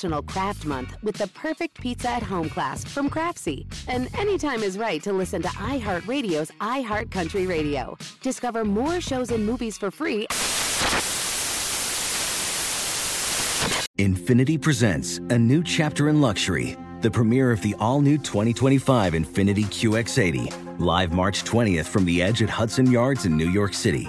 National Craft Month with the perfect pizza at home class from Craftsy. And anytime is right to listen to iHeartRadio's iHeart Country Radio. Discover more shows and movies for free. Infiniti presents a new chapter in luxury, the premiere of the all new 2025 Infiniti QX80, live March 20th from the edge at Hudson Yards in New York City,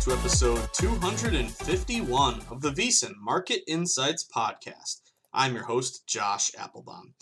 To episode 251 of the VSiN Market Insights Podcast. I'm your host, Josh Applebaum.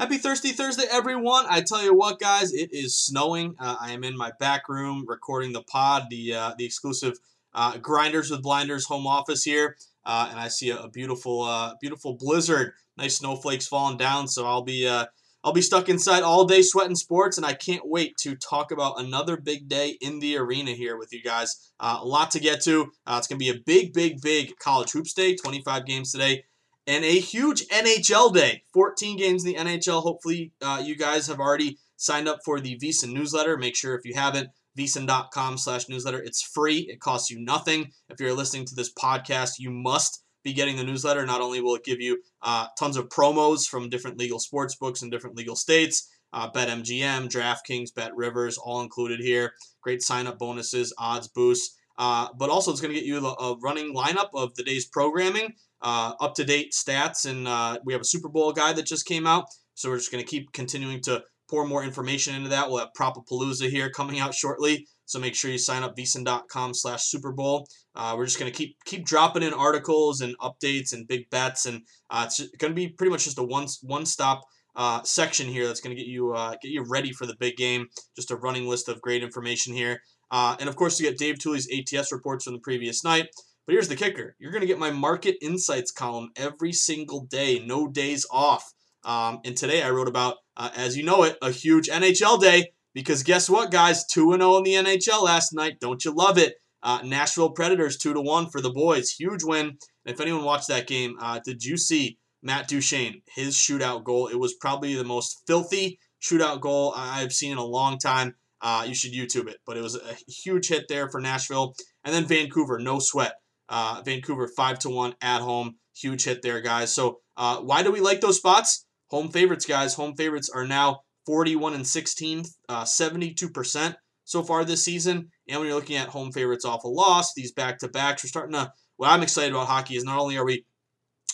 Happy Thirsty Thursday, everyone. I tell you what, guys, it is snowing. Uh, I am in my back room recording the pod, the, uh, the exclusive uh, Grinders with Blinders home office here. Uh, and I see a, a beautiful, uh, beautiful blizzard. Nice snowflakes falling down. So I'll be, uh, I'll be stuck inside all day sweating sports, and I can't wait to talk about another big day in the arena here with you guys. Uh, a lot to get to. Uh, it's going to be a big, big, big college hoops day. 25 games today, and a huge NHL day. 14 games in the NHL. Hopefully, uh, you guys have already signed up for the VSiN newsletter. Make sure if you haven't, vsin.com slash newsletter. It's free. It costs you nothing. If you're listening to this podcast, you must be getting the newsletter. Not only will it give you uh, tons of promos from different legal sports books in different legal states, uh, BetMGM, DraftKings, Bet Rivers, all included here. Great sign up bonuses, odds boosts. Uh, but also, it's going to get you a running lineup of the day's programming, uh, up to date stats, and uh, we have a Super Bowl guide that just came out. So we're just going to keep continuing to pour more information into that. We'll have Propapalooza here coming out shortly. So make sure you sign up vsin.com slash Super Bowl. Uh, we're just going to keep keep dropping in articles and updates and big bets, and uh, it's going to be pretty much just a one one stop uh, section here that's going to get you uh, get you ready for the big game. Just a running list of great information here, uh, and of course you get Dave Tuley's ATS reports from the previous night. But here's the kicker: you're going to get my market insights column every single day, no days off. Um, and today I wrote about, uh, as you know it, a huge NHL day because guess what, guys? 2 0 in the NHL last night. Don't you love it? Uh, Nashville Predators 2 to 1 for the boys. Huge win. And if anyone watched that game, uh, did you see Matt Duchene, his shootout goal? It was probably the most filthy shootout goal I've seen in a long time. Uh, you should YouTube it. But it was a huge hit there for Nashville. And then Vancouver, no sweat. Uh, Vancouver 5 to 1 at home. Huge hit there, guys. So uh, why do we like those spots? Home favorites, guys. Home favorites are now 41 and 16, uh, 72% so far this season. And when you're looking at home favorites off a loss, these back to backs, we're starting to. What I'm excited about hockey is not only are we,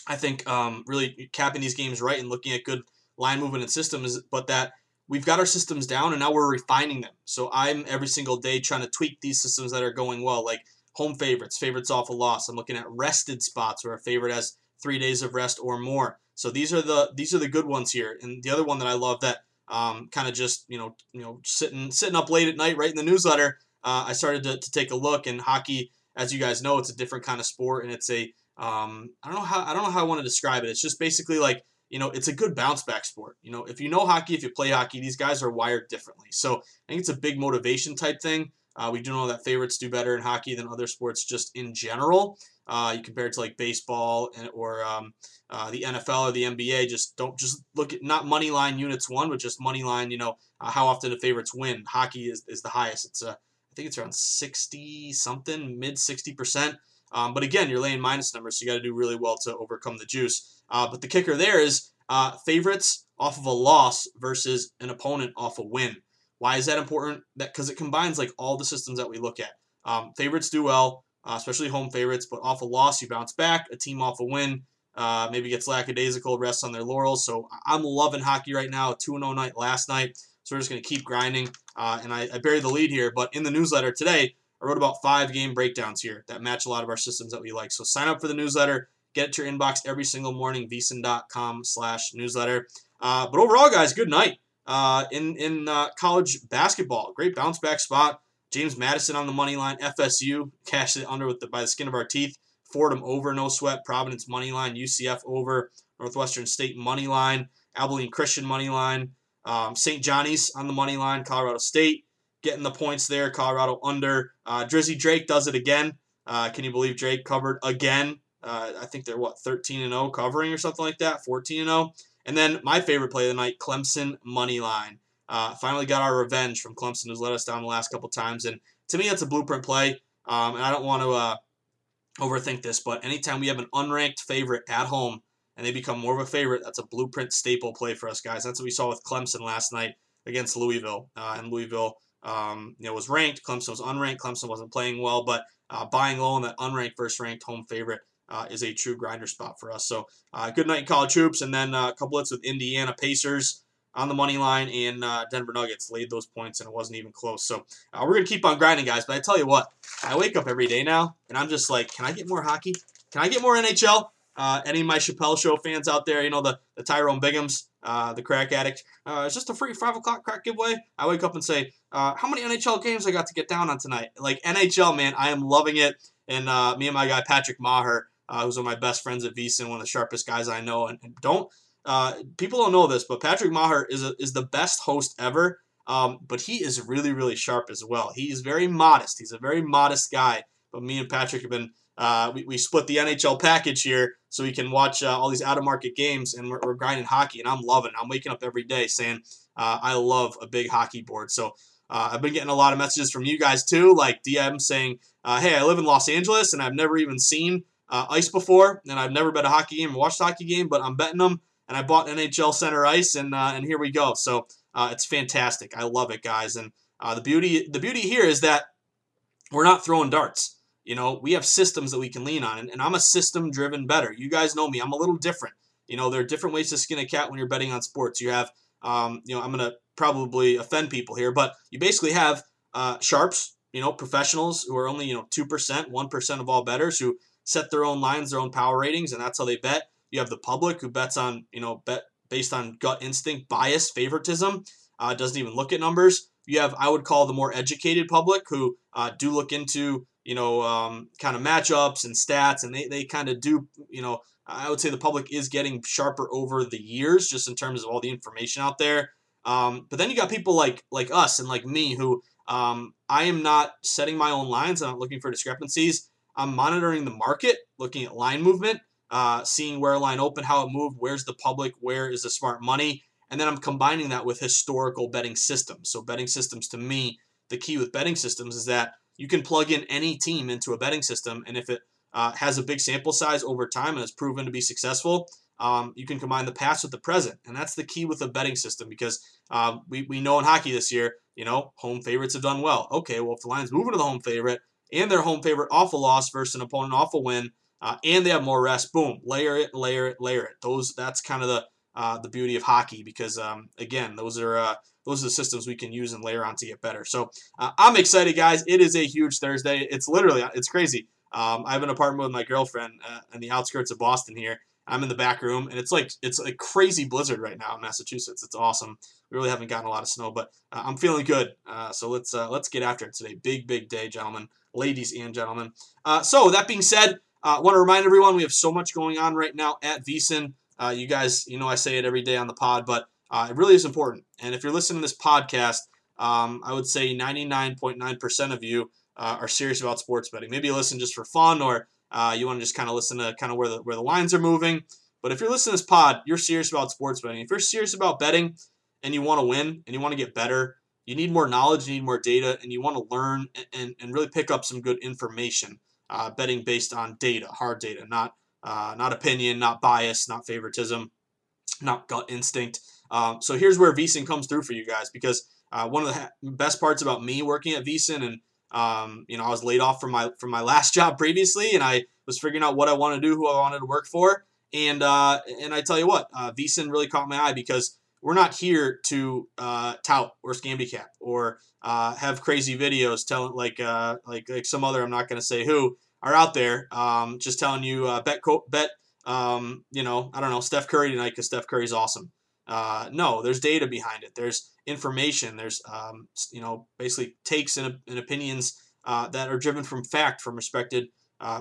I think, um, really capping these games right and looking at good line movement and systems, but that we've got our systems down and now we're refining them. So I'm every single day trying to tweak these systems that are going well, like home favorites, favorites off a loss. I'm looking at rested spots where a favorite has three days of rest or more. So these are the these are the good ones here. And the other one that I love that um, kind of just you know you know sitting sitting up late at night writing the newsletter. Uh, I started to, to take a look, and hockey as you guys know, it's a different kind of sport, and it's a um, I don't know how I don't know how I want to describe it. It's just basically like you know, it's a good bounce back sport. You know, if you know hockey, if you play hockey, these guys are wired differently. So I think it's a big motivation type thing. Uh, we do know that favorites do better in hockey than other sports just in general. Uh, you compare it to like baseball and, or um, uh, the NFL or the NBA. Just don't just look at not money line units one, but just money line. You know uh, how often the favorites win. Hockey is, is the highest. It's uh, I think it's around sixty something, mid sixty percent. Um, but again, you're laying minus numbers, so you got to do really well to overcome the juice. Uh, but the kicker there is uh, favorites off of a loss versus an opponent off a win. Why is that important? That because it combines like all the systems that we look at. Um, favorites do well, uh, especially home favorites, but off a loss you bounce back. A team off a win uh, maybe gets lackadaisical, rests on their laurels. So I'm loving hockey right now. 2 0 night last night. So we're just going to keep grinding. Uh, and I, I buried the lead here, but in the newsletter today, I wrote about five game breakdowns here that match a lot of our systems that we like. So sign up for the newsletter. Get it to your inbox every single morning, vsin.com slash newsletter. Uh, but overall, guys, good night uh, in, in uh, college basketball. Great bounce back spot. James Madison on the money line. FSU cashed it under with the, by the skin of our teeth. Fordham over, no sweat. Providence money line. UCF over. Northwestern State money line. Abilene Christian money line. Um, St. Johnny's on the money line. Colorado State getting the points there. Colorado under. Uh, Drizzy Drake does it again. Uh, can you believe Drake covered again? Uh, I think they're what 13 and 0 covering or something like that. 14 and 0. And then my favorite play of the night, Clemson money line. Uh, finally got our revenge from Clemson, who's let us down the last couple times. And to me, that's a blueprint play. Um, and I don't want to uh, overthink this, but anytime we have an unranked favorite at home and they become more of a favorite, that's a blueprint staple play for us guys. That's what we saw with Clemson last night against Louisville. Uh, and Louisville um, you know, was ranked. Clemson was unranked. Clemson wasn't playing well, but uh, buying low on that unranked first ranked home favorite uh, is a true grinder spot for us. So uh, good night college hoops, and then uh, a couple hits with Indiana Pacers on the money line and uh, Denver Nuggets laid those points, and it wasn't even close. So uh, we're gonna keep on grinding, guys. But I tell you what, I wake up every day now, and I'm just like, can I get more hockey? Can I get more NHL? Uh, any of my Chappelle Show fans out there, you know the the Tyrone Biggums, uh, the crack addict. Uh, it's just a free five o'clock crack giveaway. I wake up and say, uh, how many NHL games I got to get down on tonight? Like NHL, man, I am loving it. And me and my guy Patrick Meagher, who's one of my best friends at VSiN, one of the sharpest guys I know. And, and don't uh, people don't know this, but Patrick Meagher is a, is the best host ever. Um, but he is really really sharp as well. He is very modest. He's a very modest guy. But me and Patrick have been uh, we, we split the NHL package here so we can watch uh, all these out of market games and we're, we're, grinding hockey and I'm loving it. I'm waking up every day saying uh, I love a big hockey board. So uh, I've been getting a lot of messages from you guys too, like DM saying, uh, "Hey, I live in Los Angeles and I've never even seen ice before, and I've never bet a hockey game or watched a hockey game, but I'm betting them, and I bought NHL Center Ice, and uh, and here we go. So uh, it's fantastic. I love it, guys. And uh, the beauty the beauty here is that we're not throwing darts. You know, we have systems that we can lean on, and, and I'm a system driven better. You guys know me. I'm a little different. You know, there are different ways to skin a cat when you're betting on sports. You have, um, you know, I'm gonna probably offend people here, but you basically have uh, sharps, you know, professionals who are only, you know, 2%, 1% of all bettors who set their own lines, their own power ratings, and that's how they bet. You have the public who bets on, you know, bet based on gut instinct, bias, favoritism, uh, doesn't even look at numbers. You have, I would call the more educated public who uh, do look into, you know, um, kind of matchups and stats, and they, they kind of do, you know, I would say the public is getting sharper over the years just in terms of all the information out there. Um, but then you got people like like us and like me who um, I am not setting my own lines. I'm not looking for discrepancies. I'm monitoring the market, looking at line movement, uh, seeing where line opened, how it moved, where's the public, where is the smart money, and then I'm combining that with historical betting systems. So betting systems to me, the key with betting systems is that you can plug in any team into a betting system, and if it uh, has a big sample size over time and has proven to be successful, um, you can combine the past with the present, and that's the key with a betting system because um, we, we know in hockey this year, you know, home favorites have done well. Okay, well if the line's moving to the home favorite and their home favorite off a loss versus an opponent off a win, uh, and they have more rest, boom, layer it, layer it, layer it. Those that's kind of the uh, the beauty of hockey because um, again, those are uh, those are the systems we can use and layer on to get better. So uh, I'm excited, guys. It is a huge Thursday. It's literally it's crazy. Um, I have an apartment with my girlfriend uh, in the outskirts of Boston here, I'm in the back room, and it's like it's a crazy blizzard right now in Massachusetts. It's awesome. We really haven't gotten a lot of snow, but uh, I'm feeling good. Uh, so let's uh, let's get after it today. Big big day, gentlemen. ladies and gentlemen. Uh, so that being said, I uh, want to remind everyone we have so much going on right now at VSiN. Uh, you guys, you know, I say it every day on the pod, but uh, it really is important. And if you're listening to this podcast, um, I would say 99.9% of you uh, are serious about sports betting. Maybe you listen just for fun, or uh, you want to just kind of listen to kind of where the where the lines are moving. But if you're listening to this pod, you're serious about sports betting. If you're serious about betting and you want to win and you want to get better, you need more knowledge, you need more data, and you want to learn and, and really pick up some good information. Uh, betting based on data, hard data, not uh, not opinion, not bias, not favoritism, not gut instinct. Um, so here's where VSiN comes through for you guys because uh, one of the ha- best parts about me working at VSiN and um, you know I was laid off from my from my last job previously and I was figuring out what I want to do, who I wanted to work for, and uh, and I tell you what, uh, VSiN really caught my eye because we're not here to uh, tout or scambicap or uh, have crazy videos telling like uh, like like some other I'm not going to say who are out there um, just telling you uh, bet bet um, you know I don't know Steph Curry tonight because Steph Curry's awesome. Uh, no, there's data behind it. There's information. There's um, you know basically takes and, and opinions uh, that are driven from fact from respected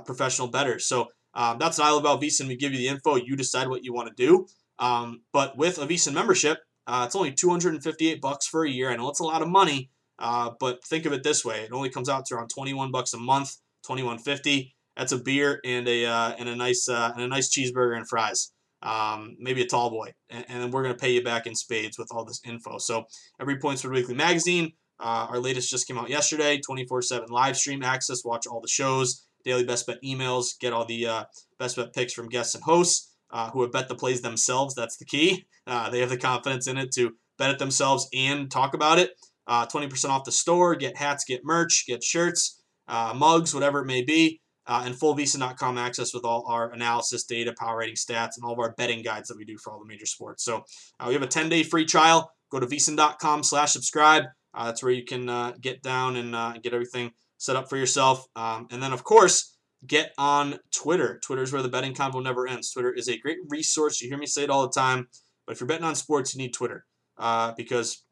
professional bettors. So um, that's what I love about VSiN. We give you the info. You decide what you want to do. Um, but with a VSiN membership, uh, it's only 258 bucks for a year. I know it's a lot of money, uh, but think of it this way: it only comes out to around 21 bucks a month, 21.50. That's a beer and a uh, and a nice uh, and a nice cheeseburger and fries. Um, maybe a tall boy, and, and then we're gonna pay you back in spades with all this info. So every Point Spread Weekly magazine. Uh, our latest just came out yesterday. 24/7 live stream access. Watch all the shows. Daily best bet emails. Get all the uh, best bet picks from guests and hosts uh, who have bet the plays themselves. That's the key. Uh, they have the confidence in it to bet it themselves and talk about it. 20% uh, off the store. Get hats, get merch, get shirts, uh, mugs, whatever it may be. Uh, and fullvsin.com access with all our analysis, data, power rating stats, and all of our betting guides that we do for all the major sports. So we have a 10-day free trial. Go to vsin.com slash subscribe. that's where you can get down and get everything set up for yourself. Um, and then, of course, get on Twitter. Twitter is where the betting convo never ends. Twitter is a great resource. You hear me say it all the time. But if you're betting on sports, you need Twitter uh, because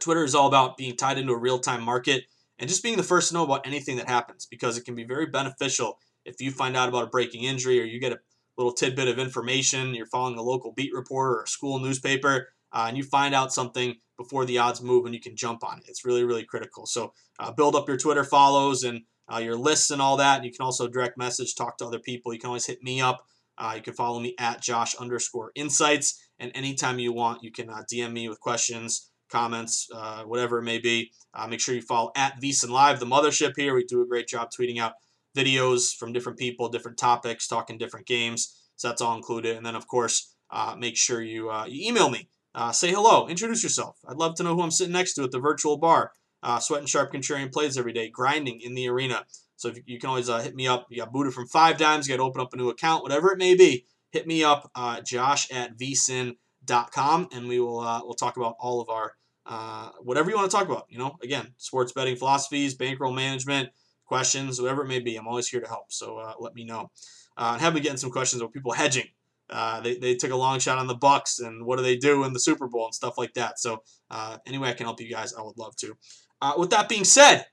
Twitter is all about being tied into a real time market and just being the first to know about anything that happens because it can be very beneficial if you find out about a breaking injury or you get a little tidbit of information, you're following a local beat reporter or a school newspaper, uh, and you find out something before the odds move and you can jump on it. It's really, really critical. So uh, build up your Twitter follows and uh, your lists and all that. You can also direct message, talk to other people. You can always hit me up. Uh, you can follow me at Josh underscore insights. And anytime you want, you can uh, DM me with questions, comments, uh, whatever it may be. Uh, make sure you follow at VSiN Live, the mothership here. We do a great job tweeting out videos from different people, different topics, talking different games. So that's all included. And then, of course, uh, make sure you, you email me. say hello, introduce yourself. I'd love to know who I'm sitting next to at the virtual bar uh, sweating sharp contrarian plays every day, grinding in the arena. So if you, can always uh, hit me up. You got booted from five Dimes. you got to open up a new account, whatever it may be. Hit me up, uh, josh at vsin.com, and we will uh, we'll talk about all of our uh, whatever you want to talk about. You know, again, sports betting philosophies, bankroll management, questions, whatever it may be. I'm always here to help. So uh, let me know. And have me getting some questions about people hedging. Uh, they, they took a long shot on the Bucs, and what do they do in the Super Bowl and stuff like that. So uh, anyway, I can help you guys. I would love to. Uh, with that being said,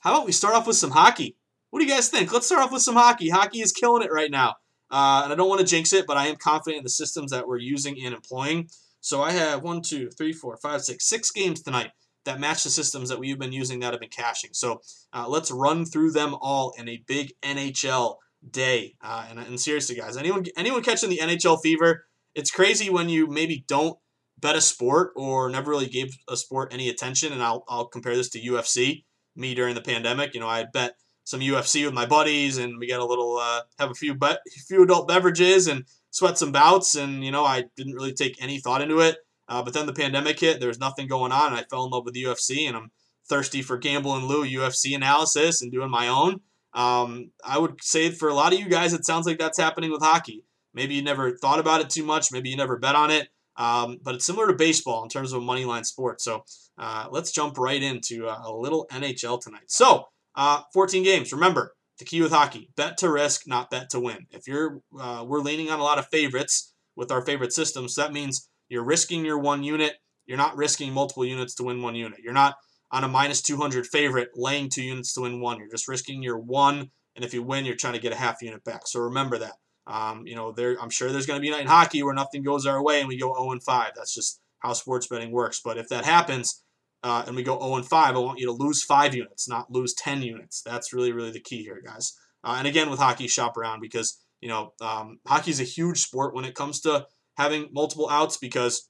how about we start off with some hockey? What do you guys think? Let's start off with some hockey. Hockey is killing it right now. Uh, and I don't want to jinx it, but I am confident in the systems that we're using and employing. So I have one, two, three, four, five, six, six games tonight that match the systems that we've been using that have been cashing. So uh, let's run through them all in a big NHL day. Uh, and, and seriously, guys, anyone anyone catching the NHL fever? It's crazy when you maybe don't bet a sport or never really gave a sport any attention. And I'll, I'll compare this to UFC. Me during the pandemic, you know, I bet some UFC with my buddies, and we got a little uh, have a few bet few adult beverages and sweat some bouts, and you know, I didn't really take any thought into it. Uh, but then the pandemic hit. There was nothing going on, and I fell in love with the UFC, and I'm thirsty for Gamble and Lou UFC analysis and doing my own. Um, I would say for a lot of you guys, it sounds like that's happening with hockey. Maybe you never thought about it too much. Maybe you never bet on it. Um, but it's similar to baseball in terms of a money line sport. So uh, let's jump right into uh, a little NHL tonight. So uh, 14 games. Remember the key with hockey: bet to risk, not bet to win. If you're, uh, we're leaning on a lot of favorites with our favorite systems. So that means you're risking your one unit. You're not risking multiple units to win one unit. You're not on a minus 200 favorite, laying two units to win one. You're just risking your one, and if you win, you're trying to get a half unit back. So remember that. Um, you know, there I'm sure there's going to be a night in hockey where nothing goes our way and we go 0 and 5. That's just how sports betting works. But if that happens uh, and we go 0 and 5, I want you to lose five units, not lose 10 units. That's really, really the key here, guys. Uh, and again, with hockey, shop around because you know um, hockey is a huge sport when it comes to having multiple outs because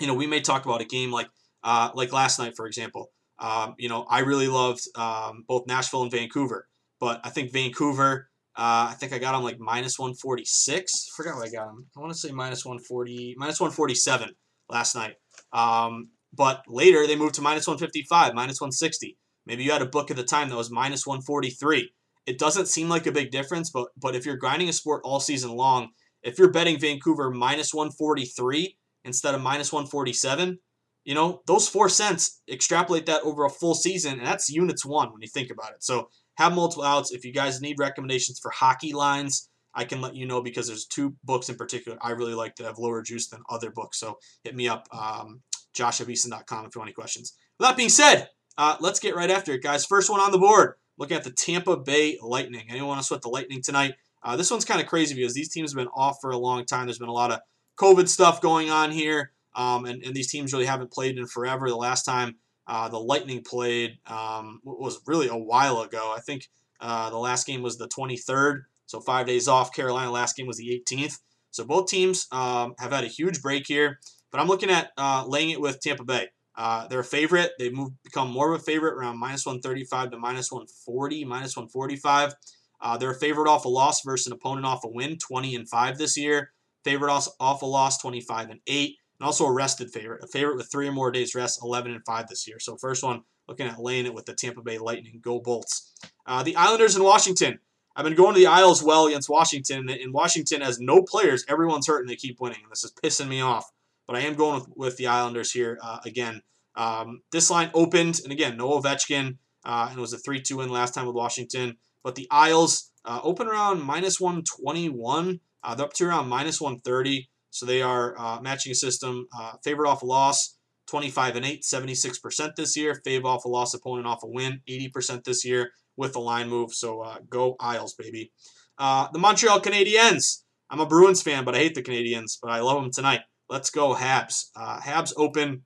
you know we may talk about a game like uh, like last night, for example. Um, you know, I really loved um, both Nashville and Vancouver, but I think Vancouver uh, I think I got him like minus 146. Forgot what I got him. I want to say minus 140, minus 147 last night. Um, but later they moved to minus 155, minus 160. Maybe you had a book at the time that was minus 143. It doesn't seem like a big difference, but but if you're grinding a sport all season long, if you're betting Vancouver minus 143 instead of minus 147, you know those four cents extrapolate that over a full season, and that's units one when you think about it. So have multiple outs. If you guys need recommendations for hockey lines, I can let you know because there's two books in particular I really like that have lower juice than other books. So hit me up, um, josh if you want any questions. With that being said, uh, let's get right after it, guys. First one on the board, looking at the Tampa Bay Lightning. Anyone want to sweat the Lightning tonight? Uh, this one's kind of crazy because these teams have been off for a long time. There's been a lot of COVID stuff going on here, um, and, and these teams really haven't played in forever. The last time uh, the Lightning played um, was really a while ago. I think uh, the last game was the 23rd, so five days off. Carolina last game was the 18th. So both teams um, have had a huge break here, but I'm looking at uh, laying it with Tampa Bay. Uh, they're a favorite. They've moved, become more of a favorite around minus 135 to minus 140, minus 145. Uh, they're a favorite off a loss versus an opponent off a win, 20 and 5 this year. Favorite off, off a loss, 25 and 8 and also a rested favorite, a favorite with three or more days rest, 11 and 5 this year. So first one, looking at laying it with the Tampa Bay Lightning. Go Bolts. Uh, the Islanders in Washington. I've been going to the Isles well against Washington, and Washington has no players. Everyone's hurt, and they keep winning. This is pissing me off. But I am going with, with the Islanders here uh, again. Um, this line opened, and again, no Ovechkin, uh, and it was a 3-2 win last time with Washington. But the Isles uh, open around minus 121. Uh, they're up to around minus 130. So they are uh, matching a system. Uh, favorite off a loss, 25 and 8, 76% this year. Fave off a loss, opponent off a win, 80% this year with the line move. So uh, go Isles, baby. Uh, the Montreal Canadiens. I'm a Bruins fan, but I hate the Canadiens, but I love them tonight. Let's go Habs. Uh, Habs open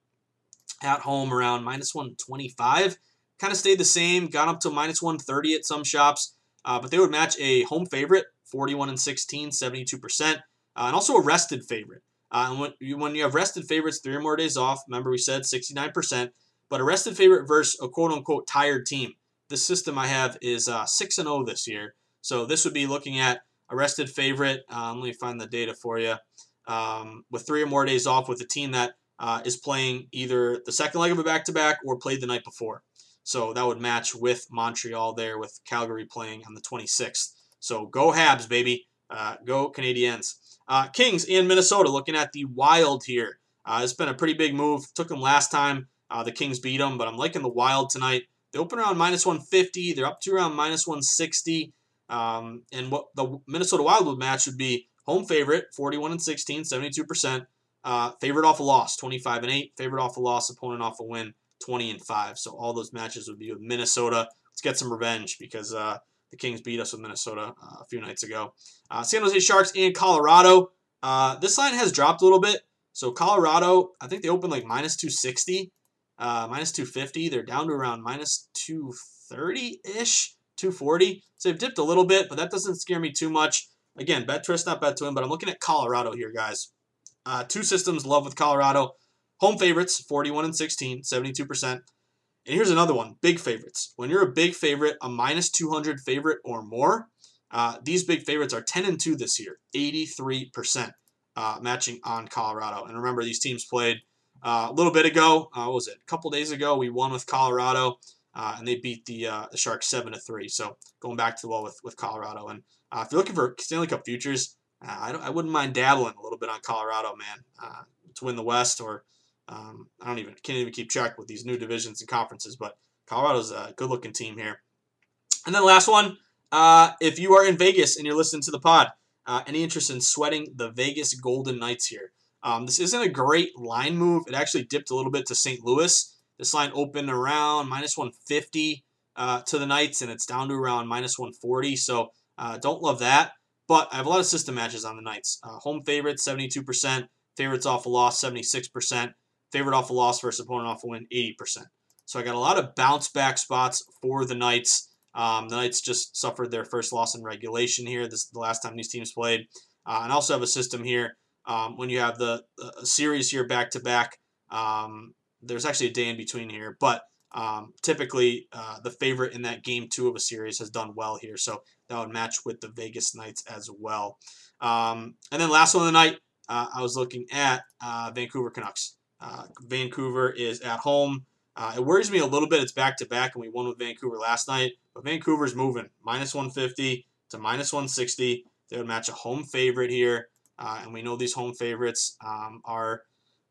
at home around minus 125. Kind of stayed the same, got up to minus 130 at some shops, uh, but they would match a home favorite, 41 and 16, 72% uh, and also a rested favorite. Uh, and when you, when you have rested favorites, three or more days off, remember we said 69%, but a rested favorite versus a quote unquote tired team. The system I have is uh, 6 and 0 this year. So this would be looking at a rested favorite. Um, let me find the data for you. Um, with three or more days off with a team that uh, is playing either the second leg of a back to back or played the night before. So that would match with Montreal there, with Calgary playing on the 26th. So go Habs, baby. Uh, go Canadiens. Uh, Kings in Minnesota, looking at the Wild here. Uh, it's been a pretty big move. Took them last time. Uh, the Kings beat them, but I'm liking the Wild tonight. They open around minus 150. They're up to around minus 160. Um, and what the Minnesota Wild would match would be home favorite, 41 and 16, 72%. Uh, favorite off a loss, 25 and 8. Favorite off a loss, opponent off a win, 20 and 5. So all those matches would be with Minnesota. Let's get some revenge because uh, the Kings beat us with Minnesota uh, a few nights ago. Uh, San Jose Sharks and Colorado. Uh, this line has dropped a little bit. So Colorado, I think they opened like minus 260, uh, minus 250. They're down to around minus 230 ish, 240. So they've dipped a little bit, but that doesn't scare me too much. Again, bet twist, not bet to win, but I'm looking at Colorado here, guys. Uh, two systems, love with Colorado. Home favorites, 41 and 16, 72%. And here's another one big favorites. When you're a big favorite, a minus 200 favorite or more, uh, these big favorites are 10 and 2 this year, 83% uh, matching on Colorado. And remember, these teams played uh, a little bit ago. Uh, what was it? A couple days ago, we won with Colorado, uh, and they beat the, uh, the Sharks 7 to 3. So going back to the well with, with Colorado. And if you're looking for Stanley Cup futures, I, I wouldn't mind dabbling a little bit on Colorado, man, to win the West or um, I don't even can't even keep track with these new divisions and conferences, but Colorado's a good looking team here. And then last one, uh, if you are in Vegas and you're listening to the pod, uh, any interest in sweating the Vegas Golden Knights here? Um, this isn't a great line move. It actually dipped a little bit to St. Louis. This line opened around minus 150 uh, to the Knights, and it's down to around minus 140. So uh, don't love that. But I have a lot of system matches on the Knights. Uh, home favorite, 72%. Favorites off a loss, 76%. Favorite off a loss versus opponent off a win, 80%. So I got a lot of bounce back spots for the Knights. Um, the Knights just suffered their first loss in regulation here. This is the last time these teams played. Uh, and I also have a system here um, when you have the series here back to back. There's actually a day in between here, but um, typically uh, the favorite in that game two of a series has done well here. So that would match with the Vegas Knights as well. Um, and then last one of the night, uh, I was looking at uh, Vancouver Canucks. Uh, Vancouver is at home. Uh, it worries me a little bit. It's back to back, and we won with Vancouver last night. But Vancouver's moving minus 150 to minus 160. They would match a home favorite here, uh, and we know these home favorites um, are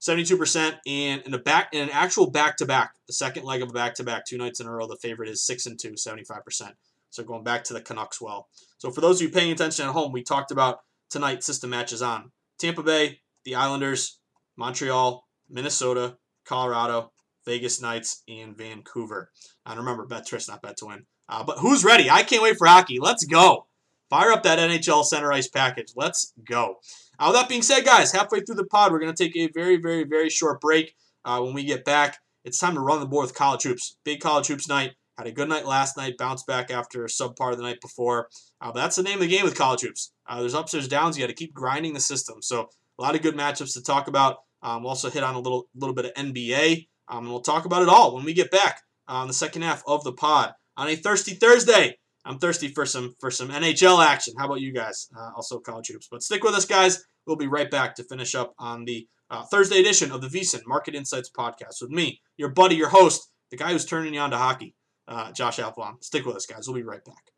72%. And in a back in an actual back to back, the second leg of a back to back, two nights in a row, the favorite is six and two, 75%. So going back to the Canucks well. So for those of you paying attention at home, we talked about tonight system matches on Tampa Bay, the Islanders, Montreal, Minnesota, Colorado, Vegas Knights, and Vancouver. And remember, bet Tris, not bet to win. Uh, but who's ready? I can't wait for hockey. Let's go. Fire up that NHL center ice package. Let's go. Uh, with that being said, guys, halfway through the pod, we're going to take a very, very, very short break. Uh, when we get back, it's time to run the board with college hoops. Big college hoops night. Had a good night last night, bounced back after a subpar the night before. Uh, but that's the name of the game with college hoops. Uh, there's ups, there's downs. You got to keep grinding the system. So a lot of good matchups to talk about. Um, we'll also hit on a little, little bit of NBA, um, and we'll talk about it all when we get back on the second half of the pod on a thirsty Thursday. I'm thirsty for some for some NHL action. How about you guys? Uh, also college hoops. But stick with us, guys. We'll be right back to finish up on the uh, Thursday edition of the VSiN Market Insights podcast with me, your buddy, your host, the guy who's turning you on to hockey, uh, Josh Applebaum. Stick with us, guys. We'll be right back.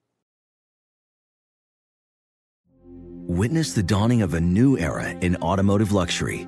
Witness the dawning of a new era in automotive luxury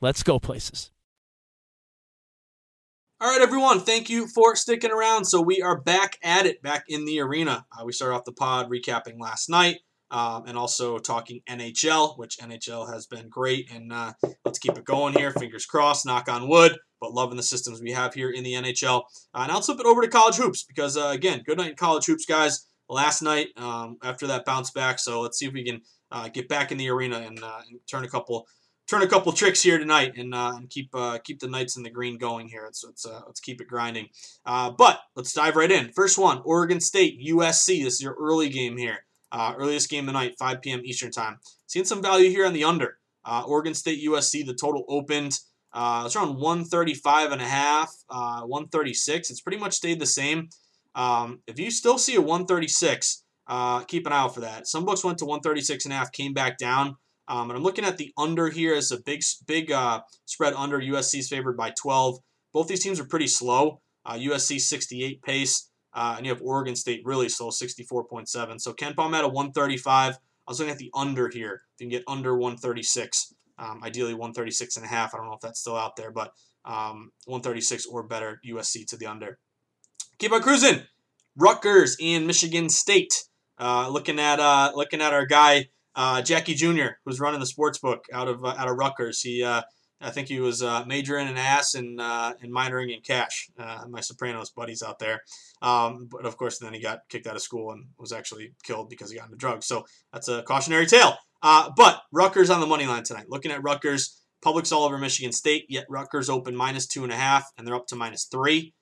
let's go places. All right, everyone. Thank you for sticking around. So we are back at it, back in the arena. Uh, we started off the pod recapping last night um, and also talking NHL, which NHL has been great. And uh, let's keep it going here. Fingers crossed, knock on wood. But loving the systems we have here in the NHL. Uh, and I'll flip it over to college hoops because, uh, again, good night in college hoops, guys. Last night um, after that bounce back. So let's see if we can uh, get back in the arena and, uh, and turn a couple turn a couple tricks here tonight and, uh, and keep uh, keep the Knights in the green going here. Let's let's, uh, let's keep it grinding. Uh, but let's dive right in. First one, Oregon State USC. This is your early game here. Uh, earliest game of the night, 5 p.m. Eastern time. Seeing some value here on the under. Uh, Oregon State USC. The total opened. it's around 135 and a half, 136. It's pretty much stayed the same. Um, if you still see a 136, keep an eye out for that. Some books went to 136 and a half, came back down. Um, and I'm looking at the under here as a big big uh, spread under. USC's favored by 12. Both these teams are pretty slow. Uh, USC 68 pace, uh, and you have Oregon State really slow, 64.7. So KenPom at a 135. I was looking at the under here. If you can get under 136, um, ideally 136 and a half. I don't know if that's still out there, but um, 136 or better USC to the under. Keep on cruising. Rutgers and Michigan State. Uh, looking at uh, looking at our guy uh, Jackie Jr., who's running the sports book out of uh, out of Rutgers. He, uh, I think he was uh, majoring in ass and uh, and minoring in cash. Uh, my Sopranos buddies out there, um, but of course then he got kicked out of school and was actually killed because he got into drugs. So that's a cautionary tale. but Rutgers on the money line tonight. Looking at Rutgers, Publix all over Michigan State. Yet Rutgers open minus two and a half, and they're up to minus three.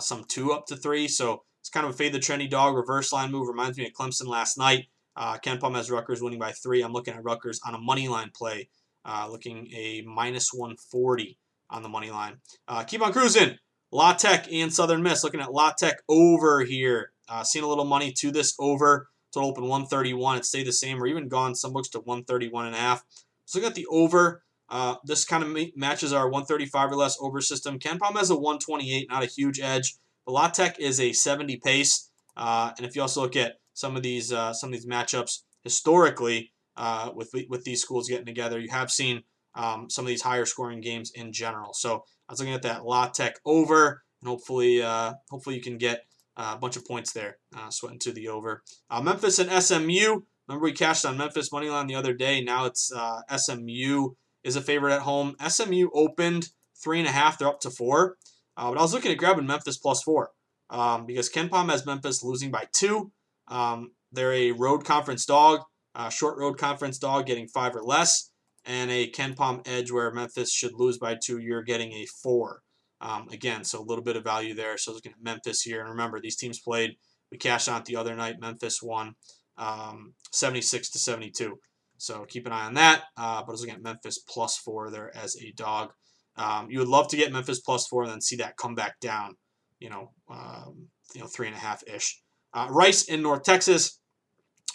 some two up to three. So it's kind of a fade the trendy dog reverse line move. Reminds me of Clemson last night. Uh, KenPom has Rutgers winning by three. I'm looking at Rutgers on a money line play, uh, looking a minus 140 on the money line. Uh, keep on cruising. La Tech and Southern Miss. Looking at La Tech over here. Uh, seeing a little money to this over. Total open 131. It stayed the same or even gone some books to 131 and a half. So look at the over. Uh, this kind of matches our 135 or less over system. KenPom has a 128, not a huge edge. But La Tech is a 70 pace. Uh, and if you also look at some of these uh, some of these matchups historically uh, with with these schools getting together. You have seen um, some of these higher scoring games in general. So I was looking at that La Tech over, and hopefully uh, hopefully you can get uh, a bunch of points there, uh, sweating to the over. Uh, Memphis and SMU. Remember we cashed on Memphis money line the other day. Now it's SMU is a favorite at home. SMU opened three and a half. They're up to four. but I was looking at grabbing Memphis plus four um, because KenPom has Memphis losing by two. Um, they're a road conference dog, a short road conference dog, getting five or less, and a KenPom edge where Memphis should lose by two. You're getting a four. Um, again, so a little bit of value there. So looking at Memphis here, and remember these teams played. We cashed out the other night. Memphis won um, 76 to 72. So keep an eye on that. Uh, but I was looking at Memphis plus four there as a dog. Um, you would love to get Memphis plus four and then see that come back down. You know, um, you know, three and a half ish. Uh, Rice in North Texas.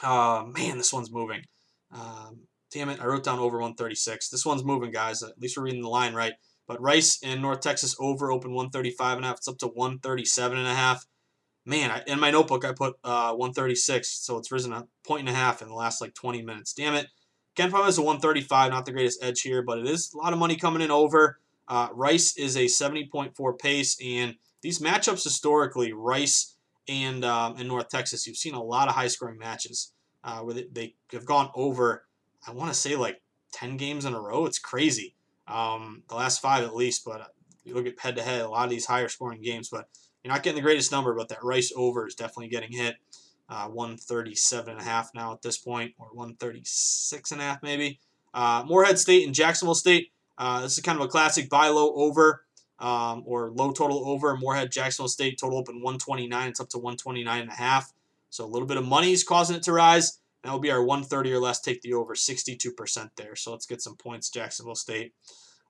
Uh, man, this one's moving. Um, damn it, I wrote down over 136. This one's moving, guys. At least we're reading the line right. But Rice in North Texas over open 135 and a half. It's up to 137 and a half. Man, I, in my notebook I put uh, 136, so it's risen a point and a half in the last like 20 minutes. Damn it. Ken KenPom is a 135, not the greatest edge here, but it is a lot of money coming in over. Uh, Rice is a 70.4 pace, and these matchups historically, Rice and um, in North Texas, you've seen a lot of high scoring matches uh, where they, have gone over, I want to say like 10 games in a row. It's crazy. Um, the last five at least, but uh, you look at head to head, a lot of these higher scoring games, but you're not getting the greatest number, but that Rice over is definitely getting hit. Uh, 137 and a half now at this point, or 136 and a half maybe. Uh, Morehead State and Jacksonville State. Uh, this is kind of a classic buy low over um, or low total over. Morehead, Jacksonville State total open 129. It's up to 129 and a half. So a little bit of money is causing it to rise. That will be our 130 or less. Take the over 62% there. So let's get some points. Jacksonville State.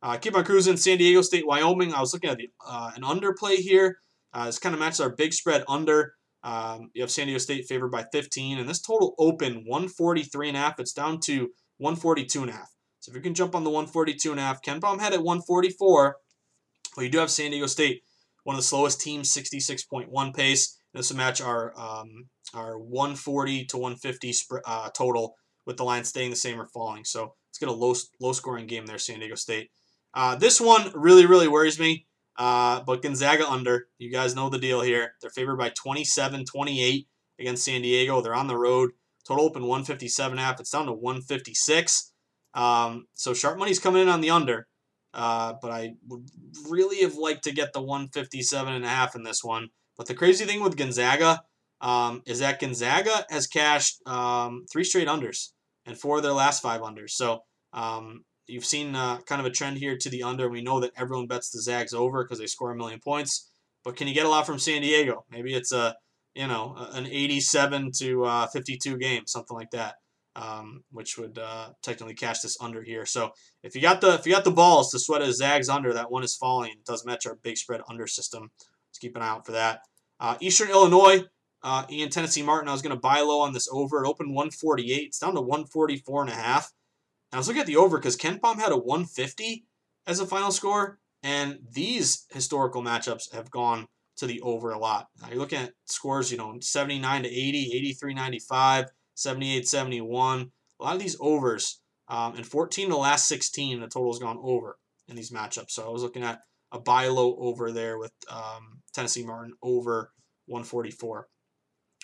Uh, keep on cruising. San Diego State, Wyoming. I was looking at the, uh, an underplay here. Uh, this kind of matches our big spread under. Um, you have San Diego State favored by 15, and this total open 143 and a half. It's down to 142 and a half. So if you can jump on the 142 and a half, KenPom had at 144. Well, you do have San Diego State, one of the slowest teams, 66.1 pace. This will match our um, our 140 to 150 uh, total with the line staying the same or falling. So let's get a low low scoring game there, San Diego State. Uh, this one really really worries me. Uh, but Gonzaga under, you guys know the deal here. They're favored by 27, 28 against San Diego. They're on the road. Total open 157 half. It's down to 156. Um, so sharp money's coming in on the under. Uh, but I would really have liked to get the 157 and a half in this one. But the crazy thing with Gonzaga um, is that Gonzaga has cashed um, three straight unders and four of their last five unders. So um, you've seen uh, kind of a trend here to the under. We know that everyone bets the Zags over because they score a million points. But can you get a lot from San Diego? Maybe it's a you know an 87 to uh, 52 game, something like that, um, which would uh, technically cash this under here. So if you got the if you got the balls to sweat a Zags under, that one is falling. It does match our big spread under system. Let's keep an eye out for that. Uh, Eastern Illinois. Uh, Ian Tennessee Martin, I was going to buy low on this over. It opened 148. It's down to 144 and a half. And I was looking at the over because KenPom had a 150 as a final score, and these historical matchups have gone to the over a lot. Now you're looking at scores, you know, 79 to 80, 83 95, 78 71. A lot of these overs. Um, and 14 to the last 16, the total has gone over in these matchups. So I was looking at a buy low over there with um, Tennessee Martin over 144,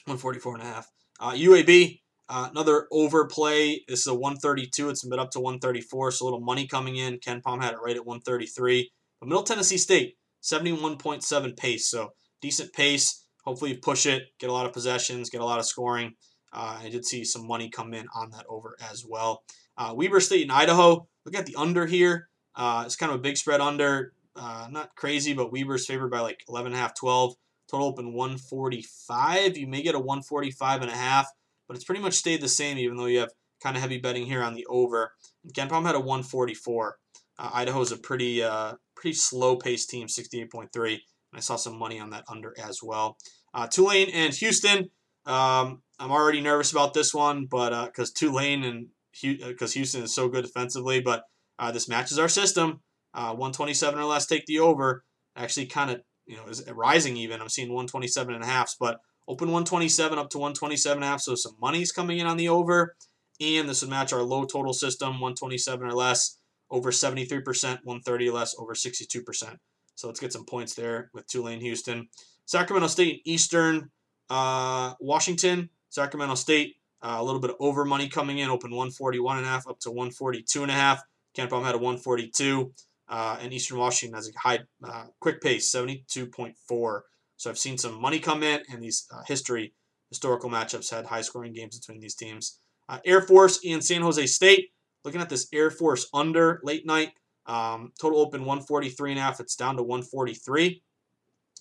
144 and a half. Uh, UAB, uh, another overplay. This is a 132. It's been up to 134, so a little money coming in. KenPom had it right at 133. But Middle Tennessee State, 71.7 pace, so decent pace. Hopefully, you push it, get a lot of possessions, get a lot of scoring. Uh, I did see some money come in on that over as well. Uh, Weber State and Idaho. Look at the under here. Uh, it's kind of a big spread under. Not crazy, but Weber's favored by like 11.5, 12. Total open 145. You may get a 145 and a half but it's pretty much stayed the same even though you have kind of heavy betting here on the over. KenPom had a 144. Uh, Idaho's a pretty uh, pretty slow paced team, 68.3. And I saw some money on that under as well. Uh, Tulane and Houston. Um, I'm already nervous about this one, but because uh, Tulane and because uh, Houston is so good defensively, but uh, this matches our system. 127 or less, take the over. Actually, kind of you know is rising even. I'm seeing 127 and a half, but Open 127 up to 127 and a half, so some money's coming in on the over. And this would match our low total system, 127 or less, over 73%, 130 or less, over 62%. So let's get some points there with Tulane Houston. Sacramento State Eastern uh, Washington. Sacramento State, uh, a little bit of over money coming in, open 141 and a half up to 142 and a half. KenPom had a 142. Uh, and Eastern Washington has a high, uh, quick pace, 72.4. So I've seen some money come in, and these uh, history historical matchups had high scoring games between these teams. Uh, Air Force and San Jose State. Looking at this Air Force under late night. Um, total open 143 and a half. It's down to 143.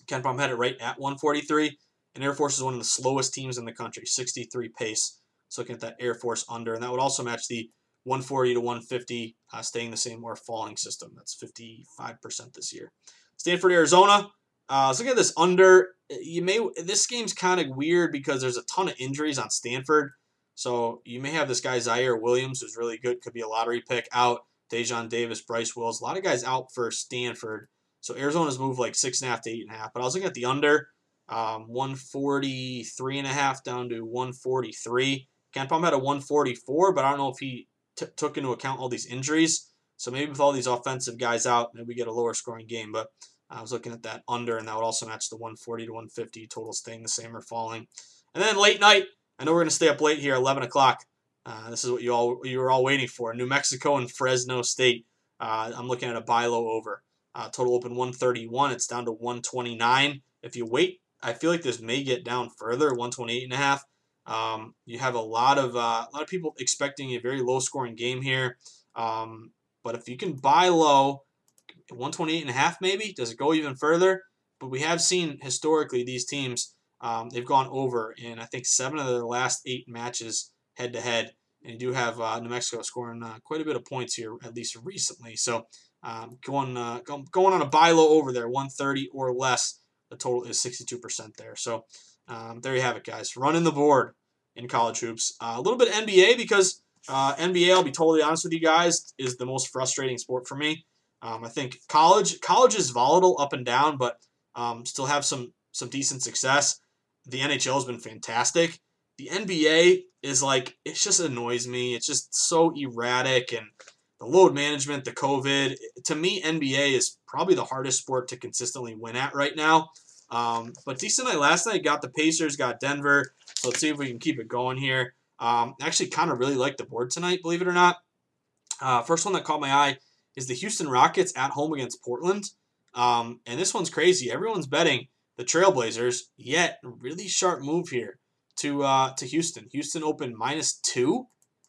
KenPom had it right at 143. And Air Force is one of the slowest teams in the country, 63 pace. So looking at that Air Force under, and that would also match the 140 to 150, uh, staying the same or falling system. That's 55% this year. Stanford, Arizona. Uh, so look at this under. You may this game's kind of weird because there's a ton of injuries on Stanford. So you may have this guy Ziaire Williams, who's really good, could be a lottery pick out. Daejon Davis, Bryce Wills, a lot of guys out for Stanford. So Arizona's moved like six and a half to eight and a half. But I was looking at the under, um, 143 and a half down to 143. KenPom had a 144, but I don't know if he t- took into account all these injuries. So maybe with all these offensive guys out, maybe we get a lower scoring game. But I was looking at that under, and that would also match the 140 to 150 total staying the same or falling. And then late night, I know we're going to stay up late here, 11 o'clock. Uh, this is what you all you were all waiting for. New Mexico and Fresno State. Uh, I'm looking at a buy low over. Uh, total open 131. It's down to 129. If you wait, I feel like this may get down further, 128 and a half. Um, you have a lot of uh, a lot of people expecting a very low scoring game here. Um, but if you can buy low, 128 and a half maybe. Does it go even further? But we have seen historically these teams um, they've gone over in I think seven of their last eight matches head to head, and you do have uh, New Mexico scoring uh, quite a bit of points here at least recently. So um, going uh, going on a buy low over there, 130 or less. The total is 62% there. So um, there you have it, guys. Running the board in college hoops. Uh, a little bit NBA because Uh, NBA, I'll be totally honest with you guys, is the most frustrating sport for me. Um, I think college college is volatile up and down, but um, still have some some decent success. The NHL has been fantastic. The NBA is like it just annoys me. It's just so erratic and the load management, the COVID. To me, NBA is probably the hardest sport to consistently win at right now. Um, but decent night last night. Got the Pacers, got Denver. So let's see if we can keep it going here. Um, actually, kind of really like the board tonight, believe it or not. Uh, first one that caught my eye is the Houston Rockets at home against Portland. Um, and this one's crazy. Everyone's betting the Trailblazers, yet really sharp move here to uh, to Houston. Houston opened minus two.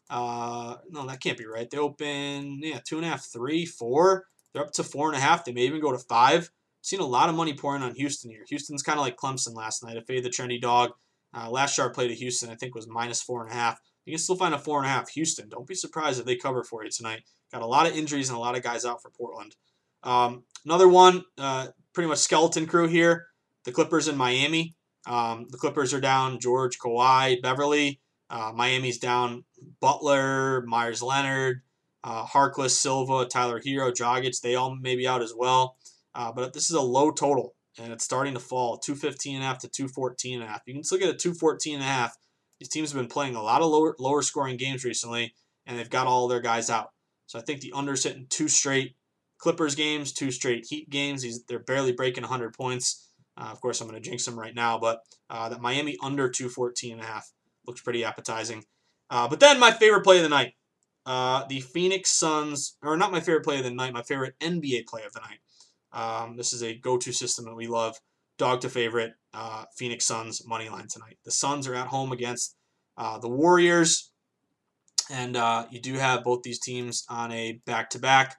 Uh, no, that can't be right. They open yeah two and a half, three, four. They're up to four and a half. They may even go to five. Seen a lot of money pouring on Houston here. Houston's kind of like Clemson last night. I faded the trendy dog. Uh, last sharp play to Houston, I think, was minus four and a half. You can still find a four and a half. Houston, don't be surprised if they cover for you tonight. Got a lot of injuries and a lot of guys out for Portland. Um, another one, uh, pretty much skeleton crew here. The Clippers in Miami. Um, the Clippers are down George, Kawhi, Beverley. Uh, Miami's down Butler, Meyers Leonard, uh, Harkless, Silva, Tyler Herro, Dragic. They all may be out as well. Uh, but this is a low total, and it's starting to fall 215 and half to 214 and a half. You can still get a 214 and a half. These teams have been playing a lot of lower, lower scoring games recently, and they've got all their guys out. So I think the under's hitting two straight Clippers games, two straight Heat games. He's, they're barely breaking 100 points. Uh, of course, I'm going to jinx them right now, but uh, that Miami under 214 and a half looks pretty appetizing. Uh, but then my favorite play of the night, uh, the Phoenix Suns, or not my favorite play of the night, my favorite NBA play of the night. Um, this is a go-to system that we love. Dog to favorite, uh, Phoenix Suns money line tonight. The Suns are at home against uh, the Warriors, and you do have both these teams on a back-to-back.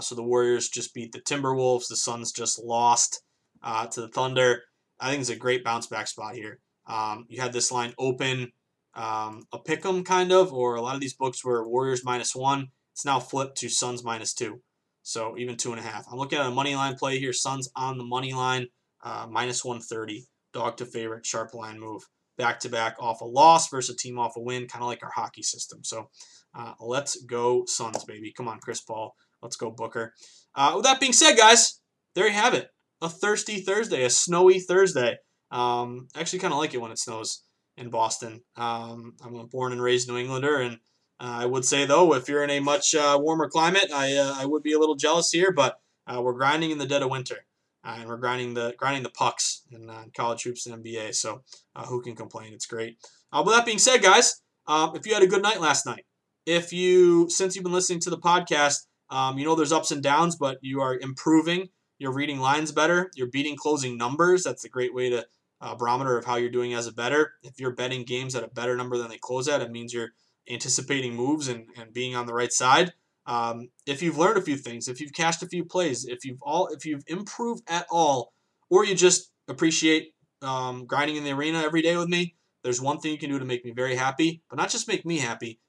so the Warriors just beat the Timberwolves. The Suns just lost uh, to the Thunder. I think it's a great bounce back spot here. Um, you had this line open, um, a pick 'em kind of, or a lot of these books were Warriors minus one. It's now flipped to Suns minus two. So even two and a half. I'm looking at a money line play here. Suns on the money line, uh, minus 130. Dog to favorite, sharp line move. Back to back off a loss versus a team off a win, kind of like our hockey system. So uh, let's go Suns, baby. Come on, Chris Paul. Let's go Booker. Uh, with that being said, guys, there you have it a thirsty Thursday, a snowy Thursday. Um, actually kind of like it when it snows in Boston. Um, I'm a born and raised New Englander, and uh, I would say though, if you're in a much uh, warmer climate, I uh, I would be a little jealous here. But uh, we're grinding in the dead of winter, uh, and we're grinding the grinding the pucks in college hoops and NBA. So who can complain? It's great. but that being said, guys, um, if you had a good night last night, if you since you've been listening to the podcast, um, you know there's ups and downs, but you are improving you're reading lines better, you're beating closing numbers. That's a great way to uh, barometer of how you're doing as a better. If you're betting games at a better number than they close at, it means you're anticipating moves and, and being on the right side. Um, if you've learned a few things, if you've cashed a few plays, if you've all if you've improved at all, or you just appreciate um, grinding in the arena every day with me, there's one thing you can do to make me very happy, but not just make me happy,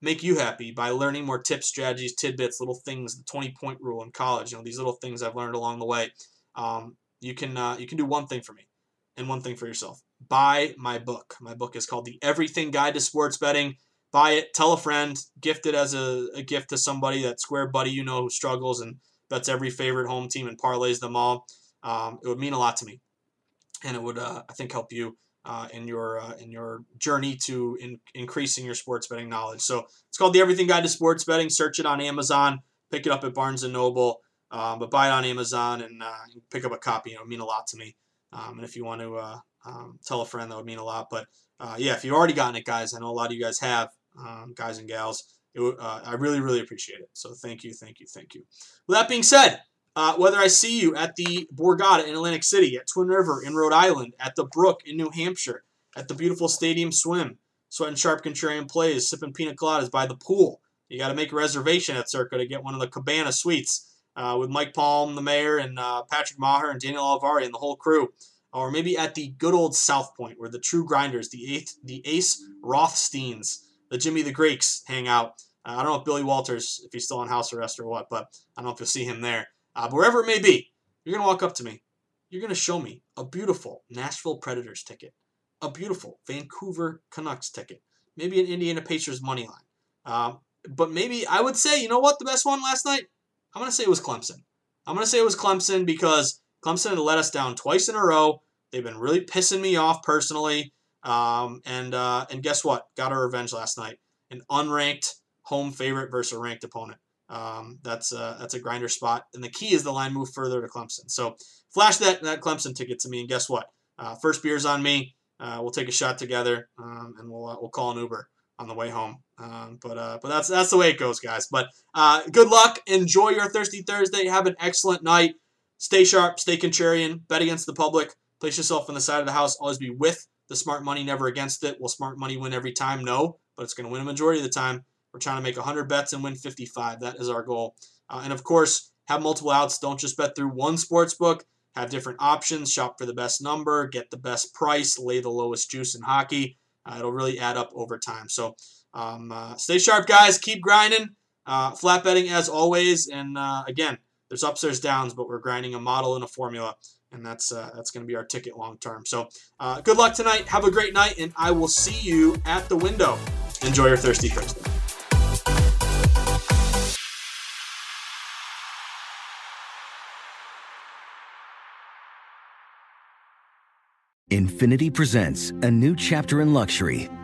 make you happy by learning more tips, strategies, tidbits, little things, the 20 point rule in college, you know, these little things I've learned along the way. Um, you can uh, you can do one thing for me and one thing for yourself. Buy my book. My book is called The Everything Guide to Sports Betting. Buy it, tell a friend, gift it as a, a gift to somebody, that square buddy you know who struggles and bets every favorite home team and parlays them all. Um, it would mean a lot to me. And it would, uh, I think, help you uh, in your uh, in your journey to in, increasing your sports betting knowledge. So it's called the Everything Guide to Sports Betting. Search it on Amazon, pick it up at Barnes and Noble, um, but buy it on Amazon and uh, pick up a copy. It would mean a lot to me. Um, and if you want to uh, um, tell a friend, that would mean a lot. But uh, yeah, if you've already gotten it, guys, I know a lot of you guys have, um, guys and gals. It, I really, really appreciate it. So thank you, thank you, thank you. With that being said, uh, whether I see you at the Borgata in Atlantic City, at Twin River in Rhode Island, at the Brook in New Hampshire, at the beautiful Stadium Swim, sweating sharp contrarian plays, sipping pina coladas by the pool. You got to make a reservation at Circa to get one of the Cabana suites uh, with Mike Palm, the mayor, and uh, Patrick Meagher and Daniel Alvari and the whole crew. Or maybe at the good old South Point where the true grinders, the, eighth, the Ace Rothsteins, the Jimmy the Greeks hang out. Uh, I don't know if Billy Walters, if he's still on house arrest or what, but I don't know if you'll see him there. Uh, but wherever it may be, you're going to walk up to me. You're going to show me a beautiful Nashville Predators ticket, a beautiful Vancouver Canucks ticket, maybe an Indiana Pacers money line. Um, but maybe I would say, you know what, the best one last night? I'm going to say it was Clemson. I'm going to say it was Clemson because Clemson had let us down twice in a row. They've been really pissing me off personally. Um, and uh, and guess what? Got our revenge last night. An unranked home favorite versus a ranked opponent. Um, that's a, that's a grinder spot. And the key is the line move further to Clemson. So flash that that Clemson ticket to me, and guess what? Uh, first beer's on me. Uh, we'll take a shot together, um, and we'll uh, we'll call an Uber on the way home. Um, but uh, but that's that's the way it goes, guys. But uh, good luck. Enjoy your Thirsty Thursday. Have an excellent night. Stay sharp. Stay contrarian. Bet against the public. Place yourself on the side of the house. Always be with the smart money, never against it. Will smart money win every time? No, but it's going to win a majority of the time. We're trying to make 100 bets and win 55. That is our goal. Uh, and of course, have multiple outs. Don't just bet through one sports book. Have different options. Shop for the best number. Get the best price. Lay the lowest juice in hockey. Uh, it'll really add up over time. So um, uh, stay sharp, guys. Keep grinding. Uh, flat betting as always. And uh, again, there's ups, there's downs, but we're grinding a model and a formula, and that's uh, that's going to be our ticket long term. So uh, good luck tonight. Have a great night, and I will see you at the window. Enjoy your Thirsty Thursday. Infiniti presents a new chapter in luxury,